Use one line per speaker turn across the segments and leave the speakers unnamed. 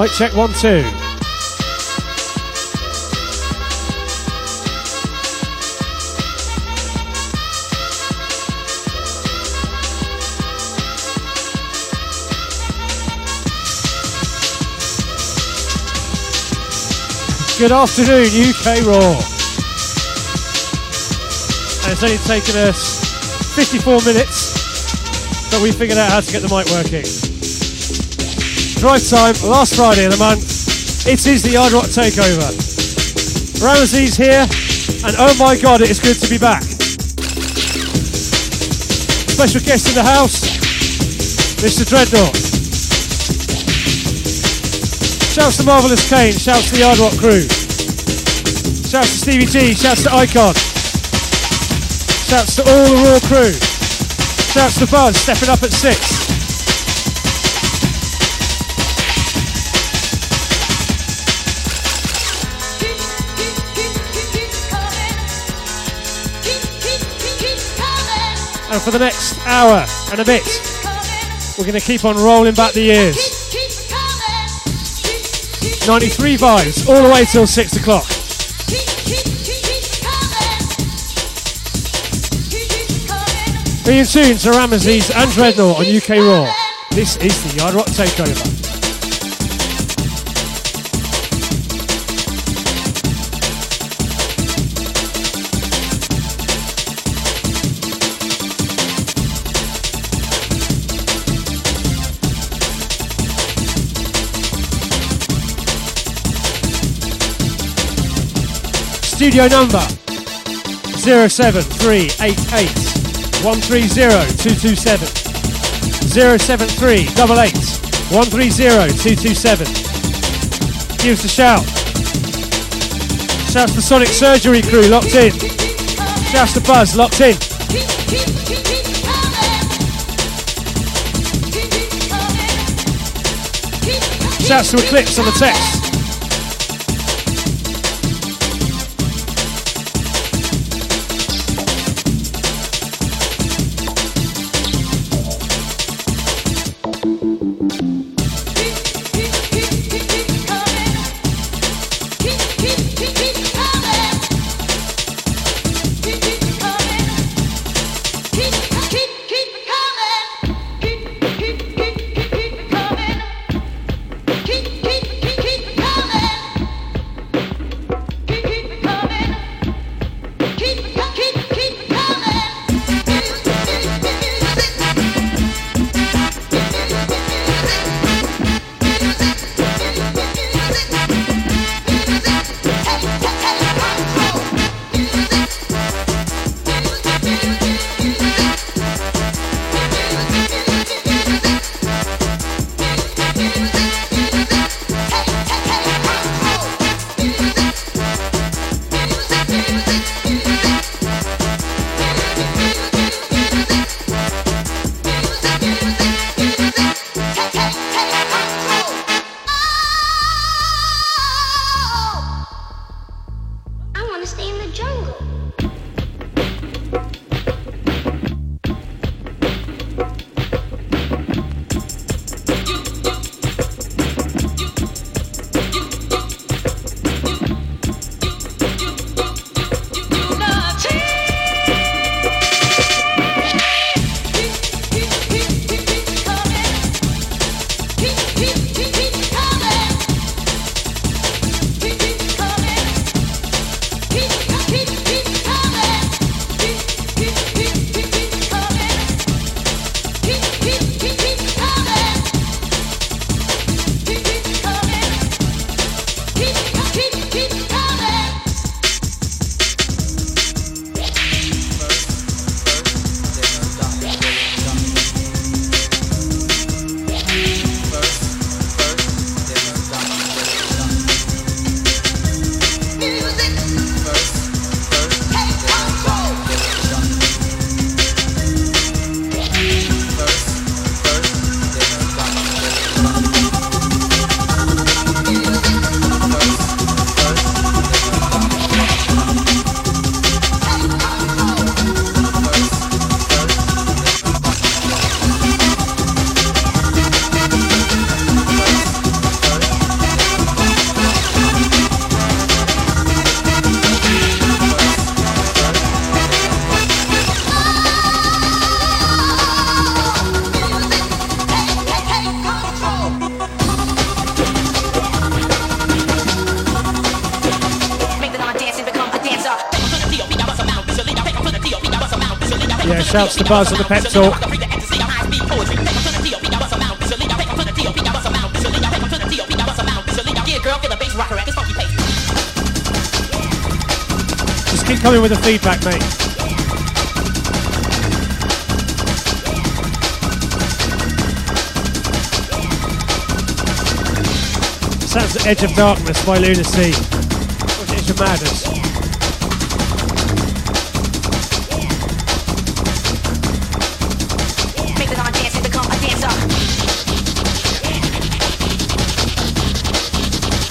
Mic check one, two. Good afternoon, UK Raw. And it's only taken us 54 minutes, but we figured out how to get the mic working. Drive time, last Friday of the month. It is the Yardrock Takeover. Ramses here, and oh my god, it is good to be back. Special guest in the house, Mr. Drednought. Shouts to Marvelous Kane, shouts to the Yardrock crew. Shouts to Stevie G, shouts to Icon. Shouts to all the Raw crew. Shouts to Buzz, stepping up at six. And for the next hour and a bit, we're going to keep on rolling back the years. 93 vibes all the way till 6 o'clock. Be in tune to Ramesses and Drednought on UK Raw. This is the Yardrock Takeover. Studio number 07388 130227. 07388 130227. Give us a shout. Shouts to Sonic Surgery crew locked in. Shouts to Buzz locked in. Shouts to Eclipse on the text.
Shouts to Buzz on the pep talk. Just keep coming with the feedback, mate. Sounds the Edge of Darkness by Lunacy. Edge of Madness.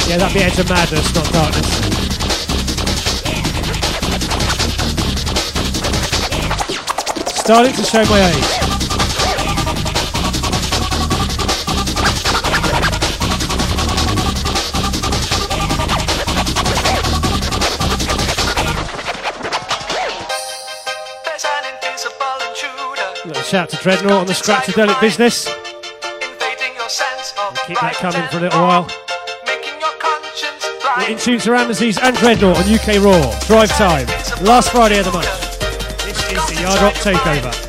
Yeah, that'd be Edge of Madness, not Darkness.
Starting to show my age. Little shout to Drednought on the Scratchadelic business. Keep that coming for a little while in tuned to Ramesses and Drednought on UK Raw. Drive time. Last Friday of the month. This is the Yardrock Takeover.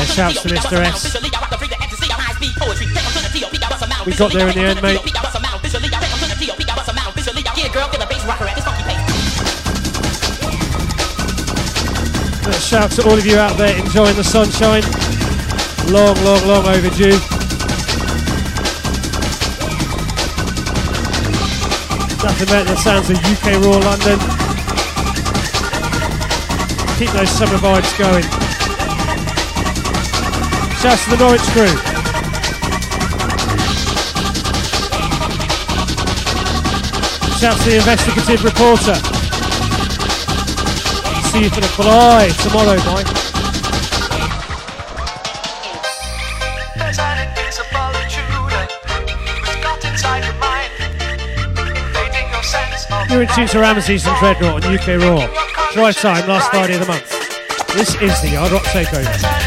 Yeah, shouts to Mr. S. We got there in the end, mate. A shout to all of you out there enjoying the sunshine. Long, long, long overdue. Nothing better than the sounds of UK Raw London. Keep those summer vibes going. Shouts to the Norwich crew. Shouts to the investigative reporter. See you for the fly tomorrow,
boy.
You're in tune to Ramesses and Drednought on UK Raw. Drive time, last Friday of the month. This is the Yardrock Takeover.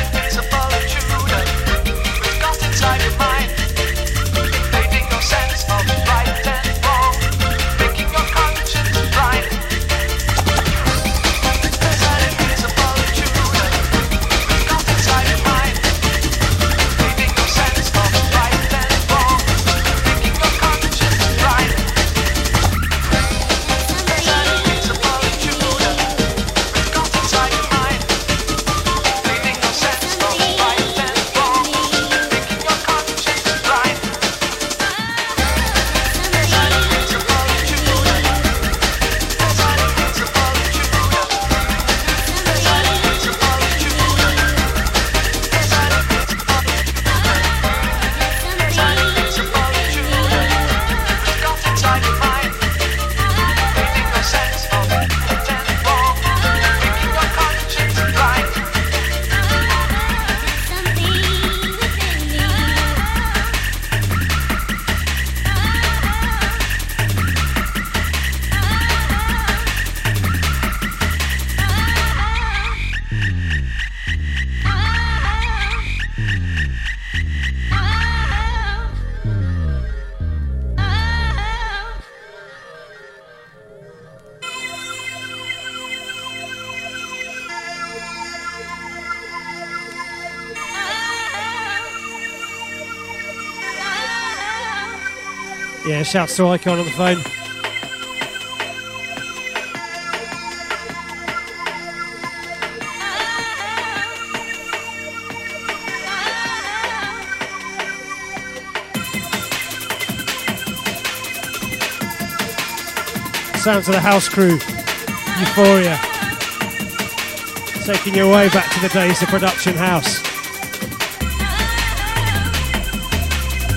Shouts to Icon on the phone. Sounds of the house crew, Euphoria. Taking you way back to the days of production house.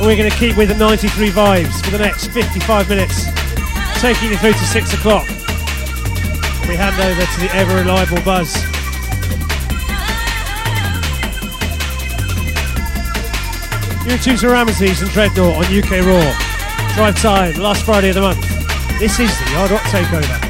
We're going to keep with the 93 vibes for the next 55 minutes, taking you through to 6 o'clock. We hand over to the ever reliable Buzz. You're in tune to Ramesses and Drednought on UK Raw. Drive time, last Friday of the month. This is the Yardrock Takeover.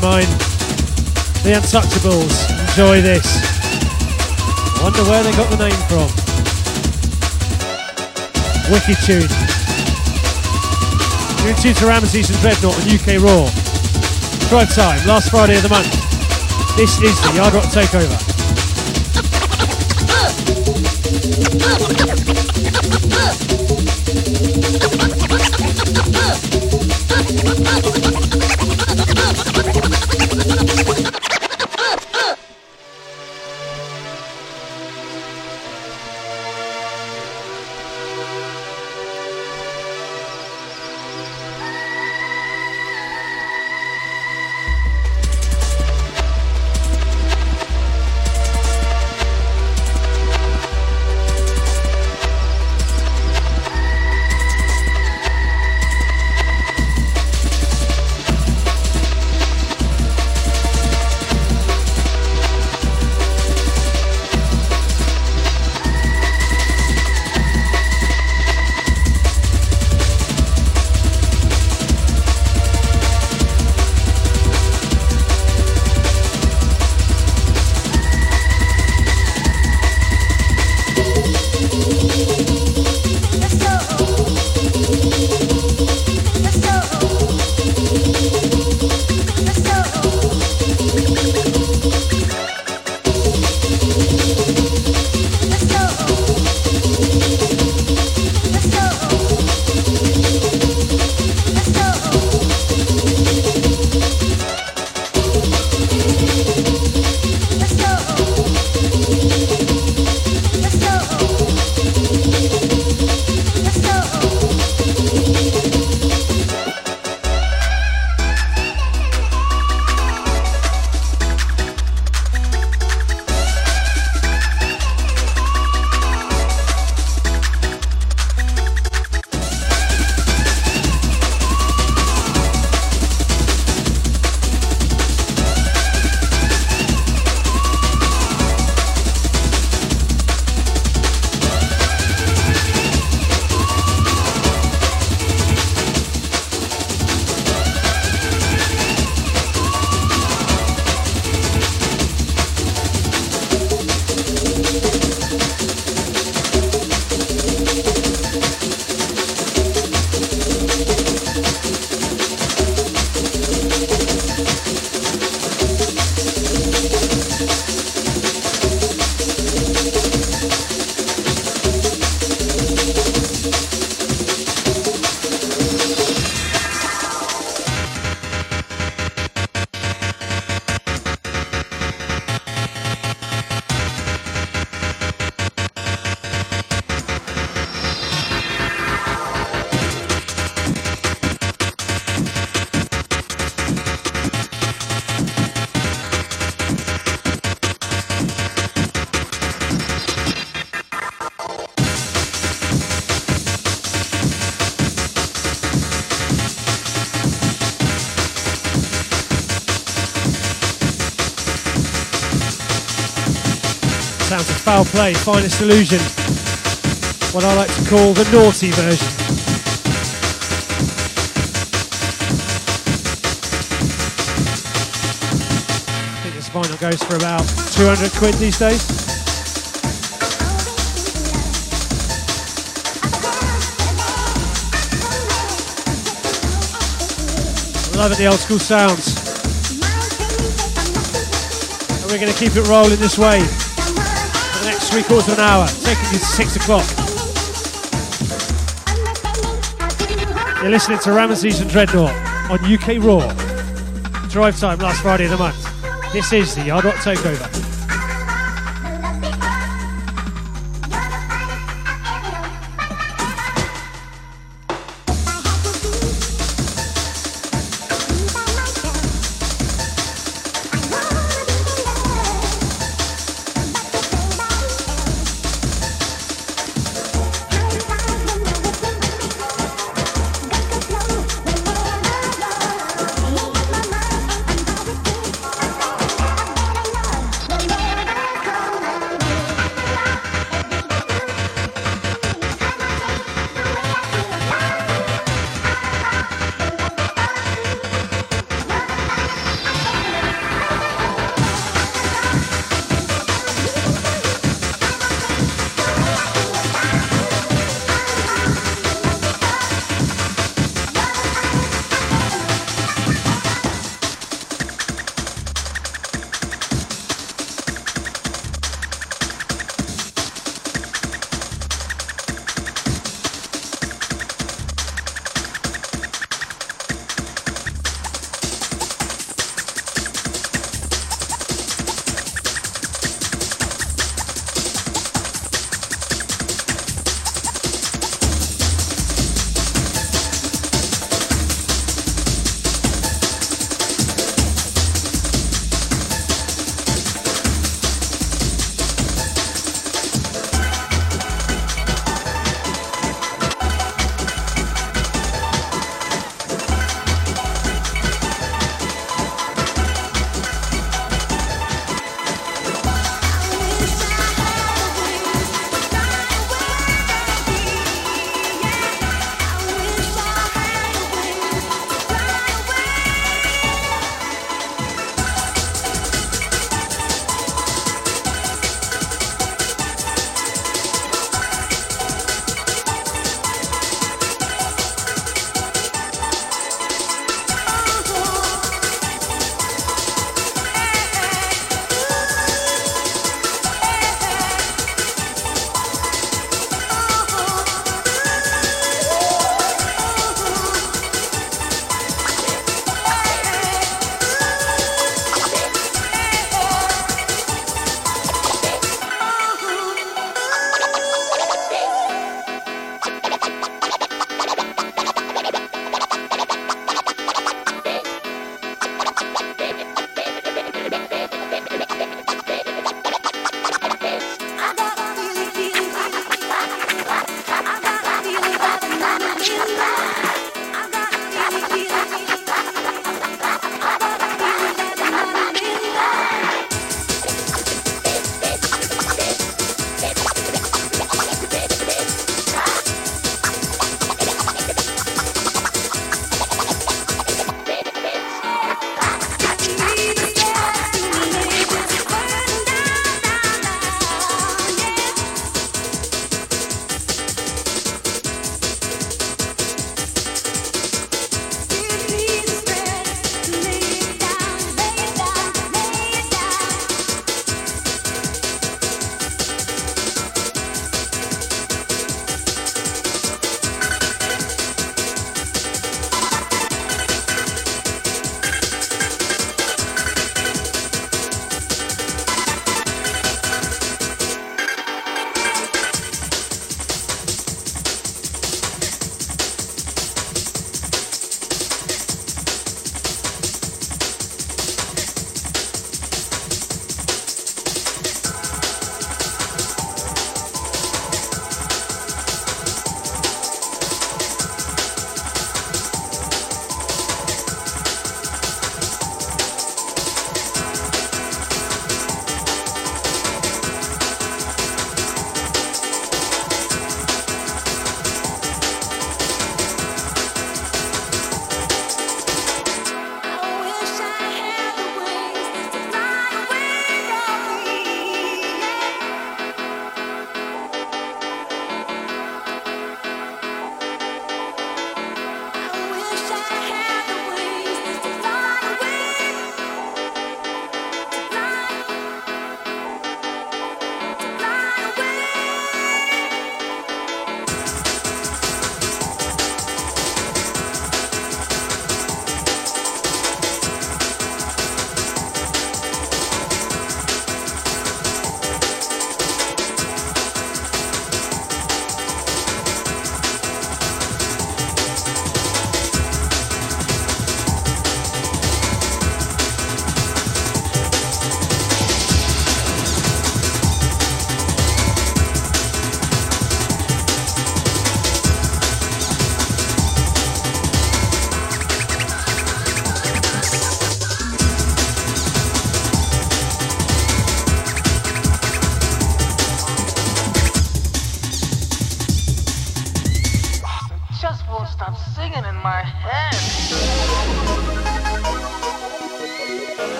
Mine. The Untouchables. Enjoy this. Wonder where they got the name from. Wicked tune. You're in to Ramses and Drednought on UK Raw. Drive time, last Friday of the month. This is the Yardrock Takeover. Foul play, finest illusion. What I like to call the naughty version. I think this vinyl goes for about 200 quid these days. Love it, the old school sounds. And we're going to keep it rolling this way three quarters of an hour, taking you to six o'clock. You're listening to Ramses and Drednought on UK Raw. Drive time last Friday of the month. This is the Yardrock Takeover.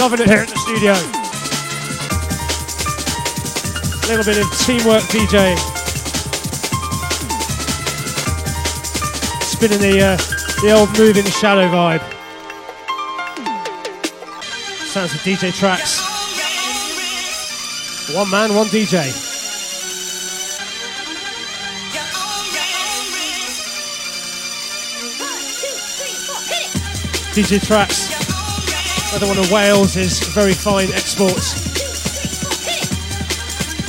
Loving it here in the studio. A little bit of teamwork DJing. Spinning the uh, the old move in the shadow vibe. Sounds of DJ tracks. One man, one DJ. DJ tracks. Another one of Wales' very fine exports.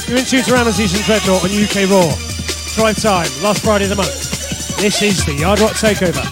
You're in tune to Ramses and Drednought on UK Raw. Drive time, last Friday of the month. This is the Yardrock Takeover.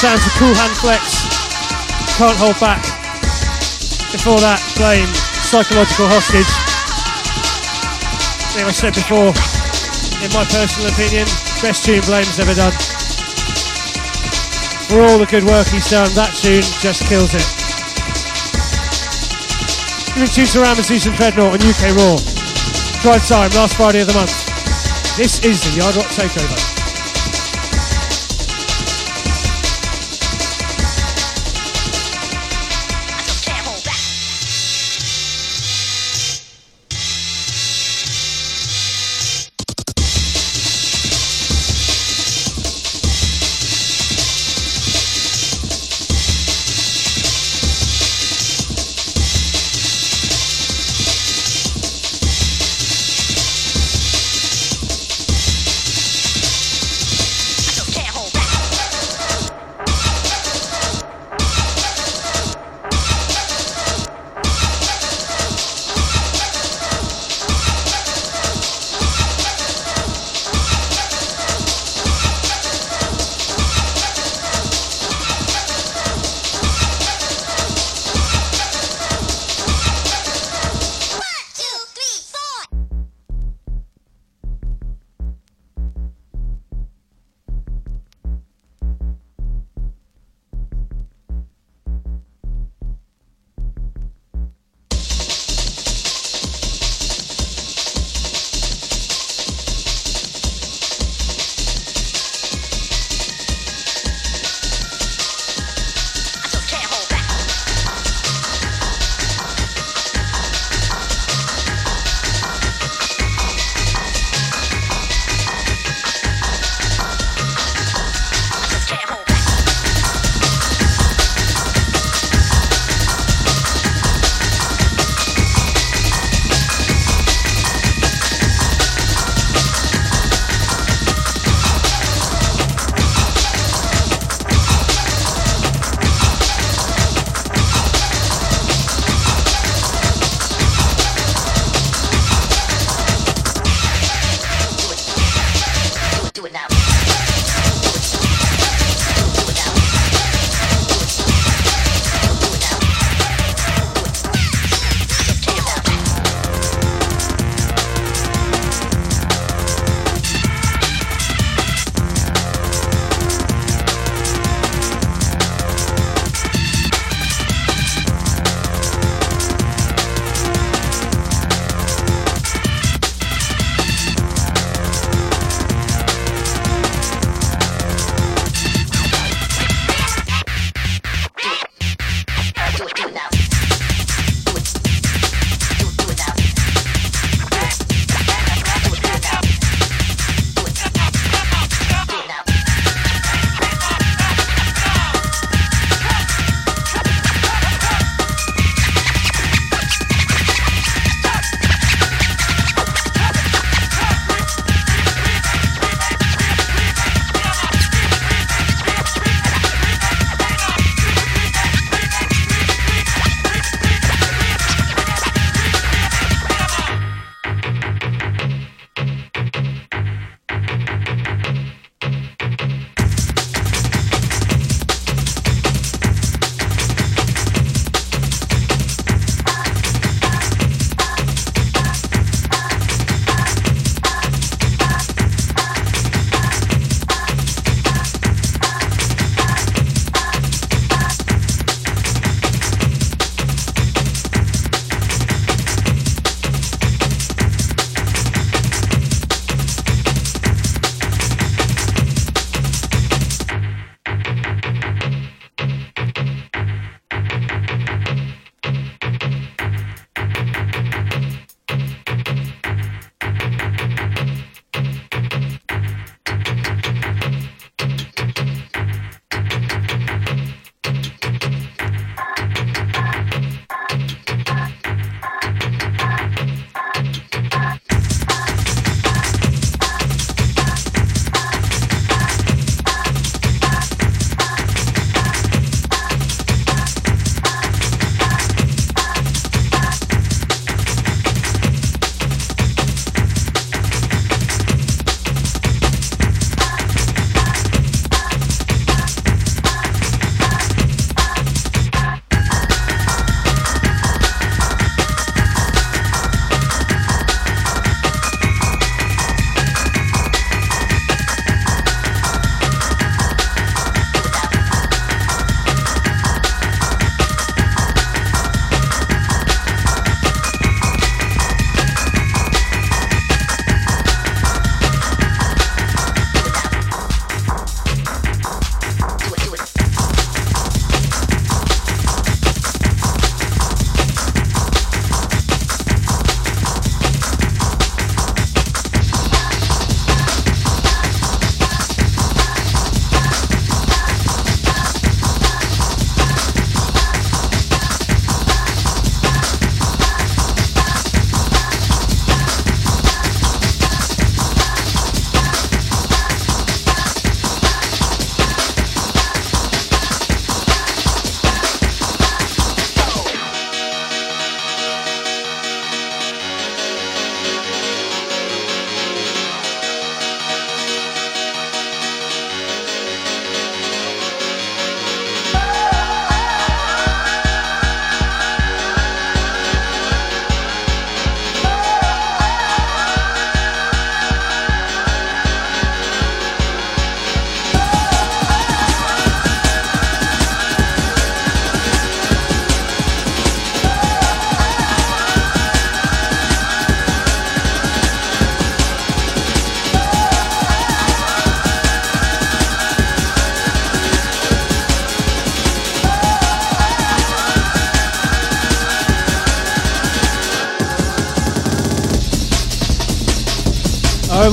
Sounds of Cool Hand Flex. Can't hold back. Before that, playing Psychological Hostage. Think I said before, in my personal opinion, best tune Blame's ever done. For all the good work he's done, that tune just kills it. You're in tune to Ramses and on UK Raw. Drive time, last Friday of the month. This is the Yardrock Takeover.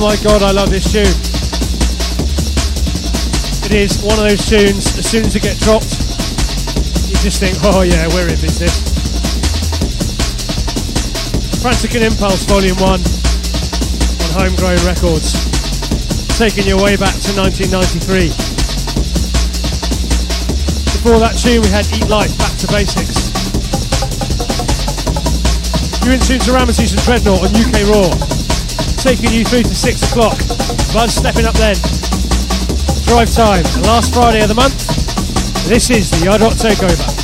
My god, I love this tune. It is one of those tunes, as soon as it gets dropped, you just think, oh yeah, we're in business. Frantic and Impulse Volume 1 on Homegrown Records. Taking you way back to 1993. Before that tune, we had Eat Life, Back to Basics. You're in tune to Ramses and Drednought on UK Raw. Taking you through to 6 o'clock. Buzz stepping up then. Drive time, last Friday of the month. This is the Yardrock Takeover.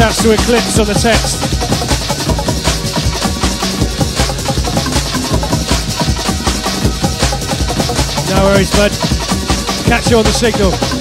Shouts to Eclipse on the text. No worries, bud. Catch you on the signal.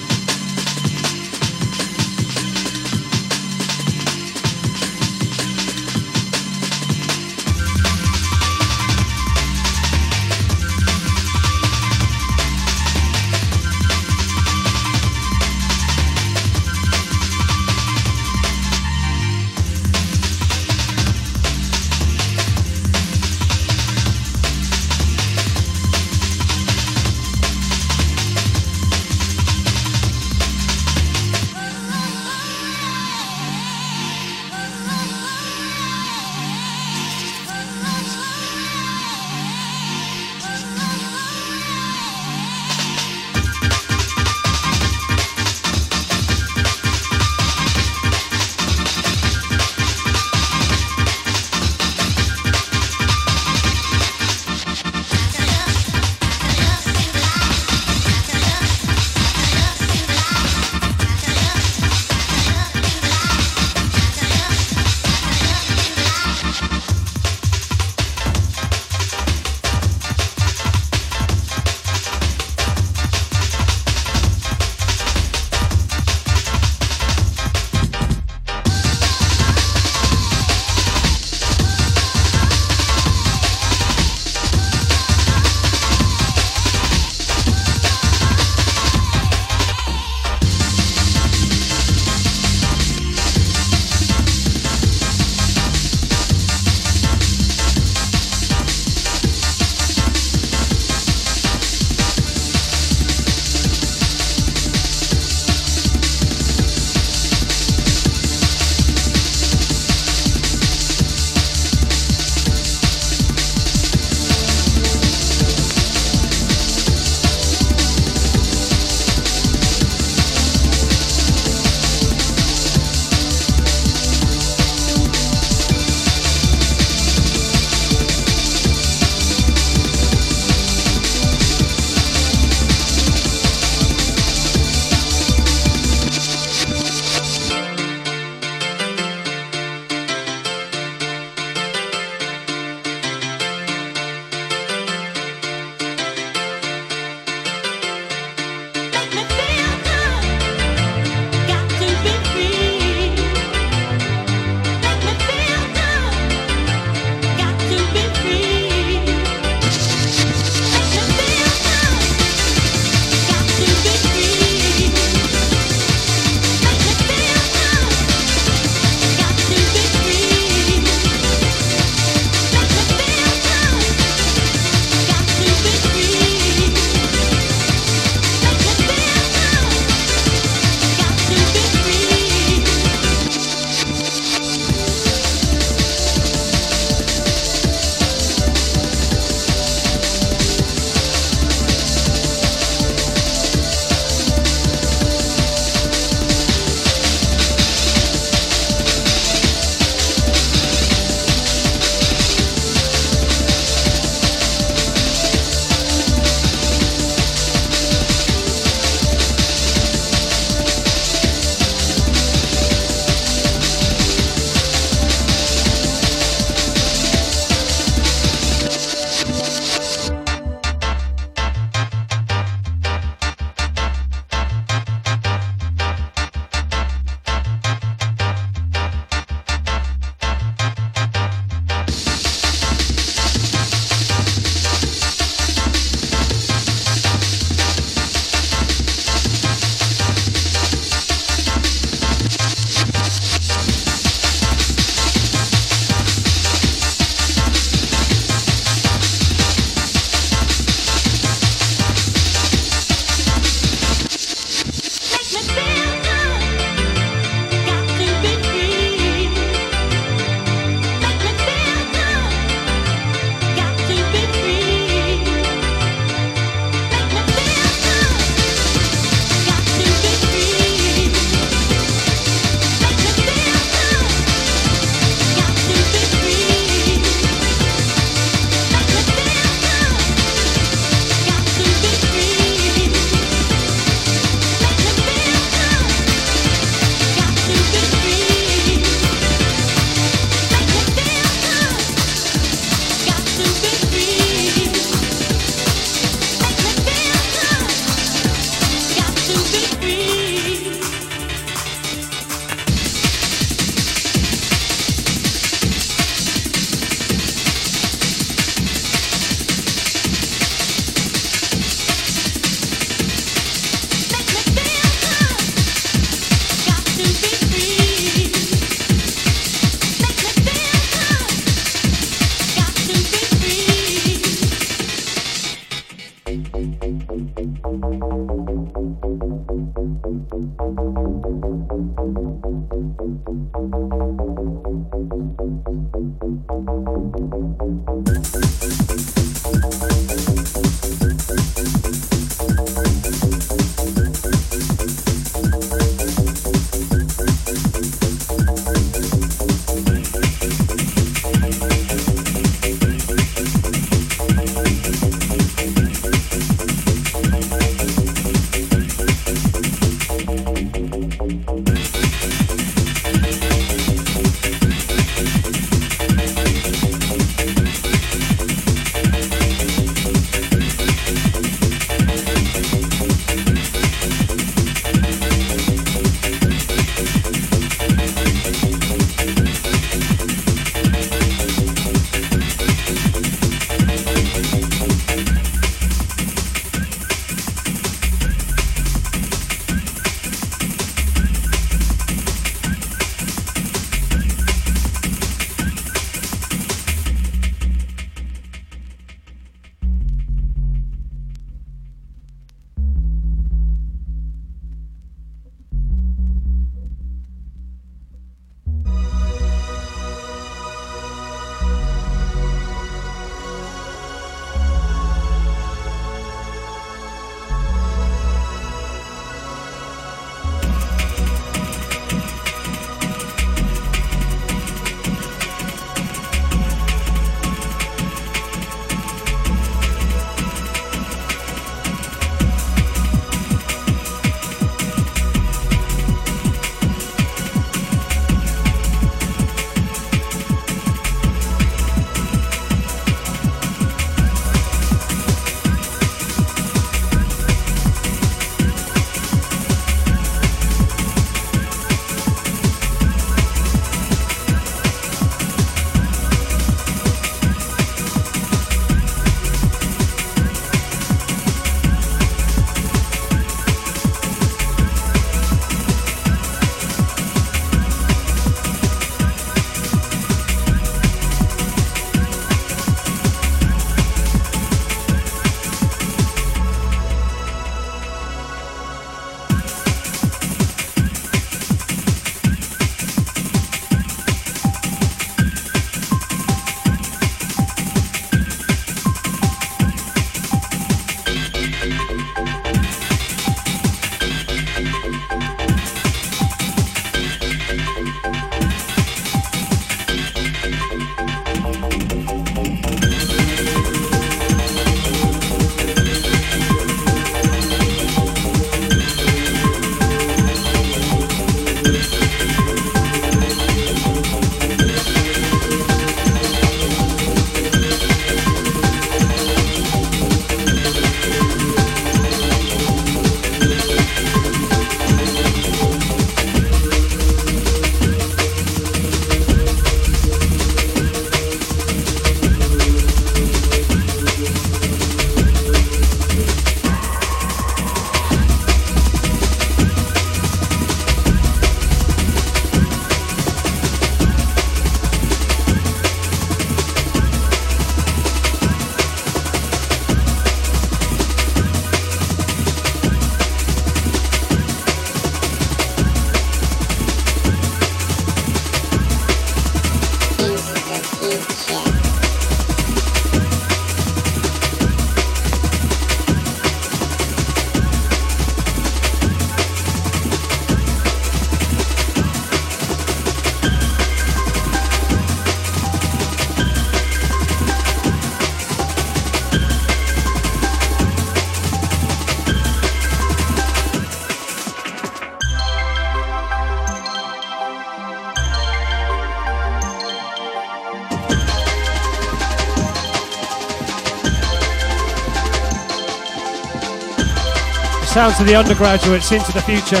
Sounds of the undergraduates into the future.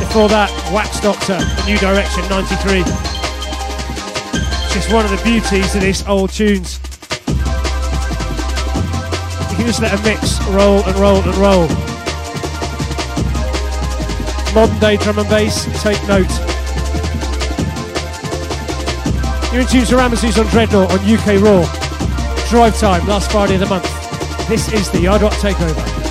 Before that, Wax Doctor, New Direction 93. Just one of the beauties of this old tunes. You can just let a mix roll and roll and roll. Modern day drum and bass, take note. You're in tune to Ramses on Drednought on UK Raw. Drive time, last Friday of the month. This is the Yardrock Takeover.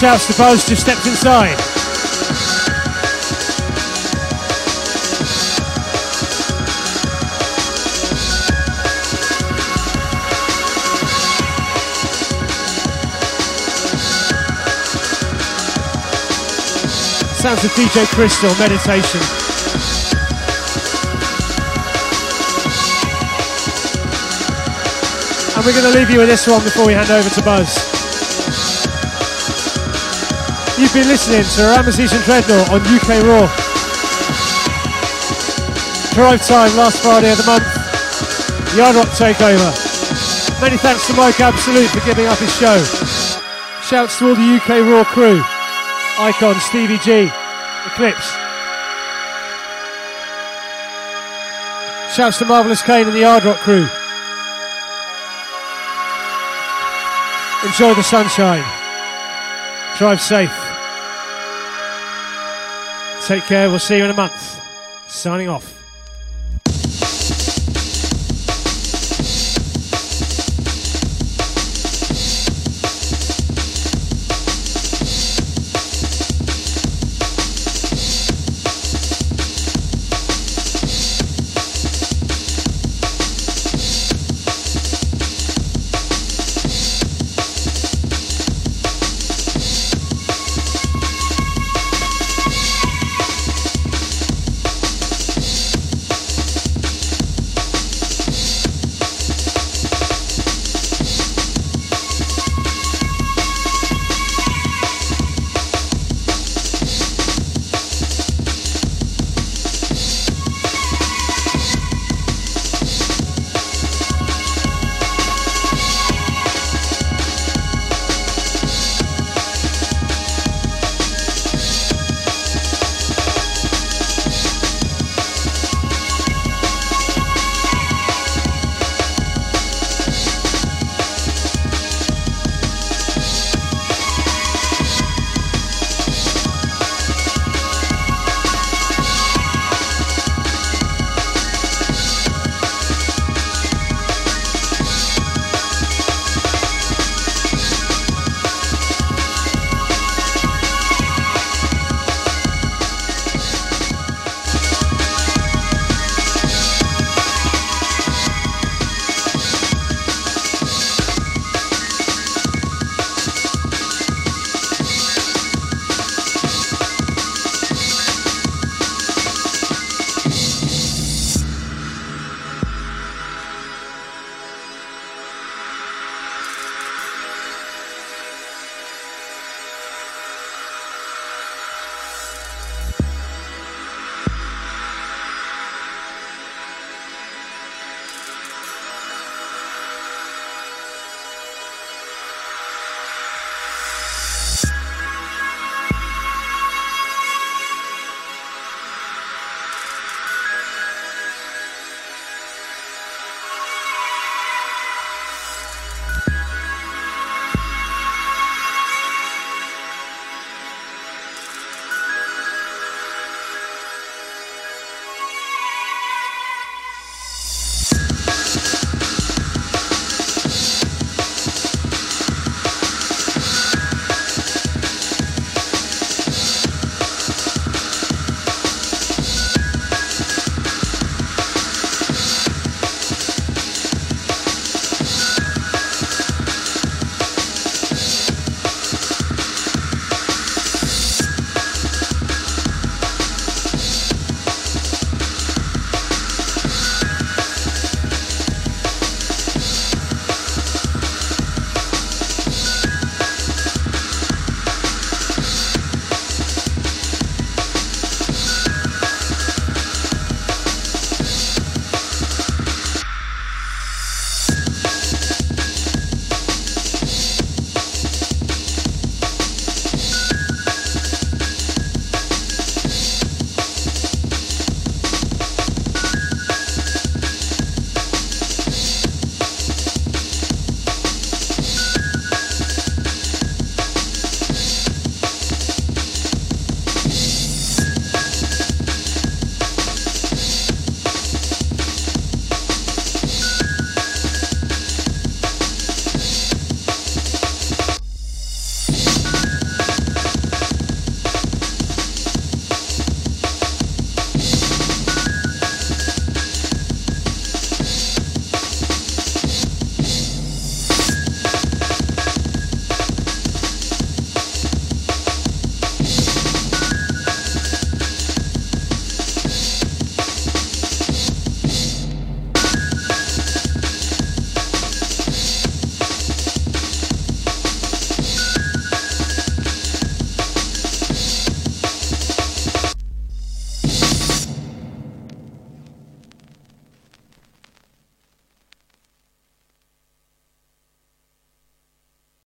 shouts to Buzz just stepped inside. Sounds of DJ Crystl, Meditation. And we're going to leave you with this one before we hand over to Buzz. You've been listening to Ramses and Drednought on UK Raw. Drive time last Friday of the month. Yardrock Takeover. Many thanks to Mike Absolute for giving up his show. Shouts to all the UK Raw crew. Icon, Stevie G, Eclipse. Shouts to Marvelous Kane and the Yardrock crew. Enjoy the sunshine. Drive safe. Take care. We'll see you in a month. Signing off.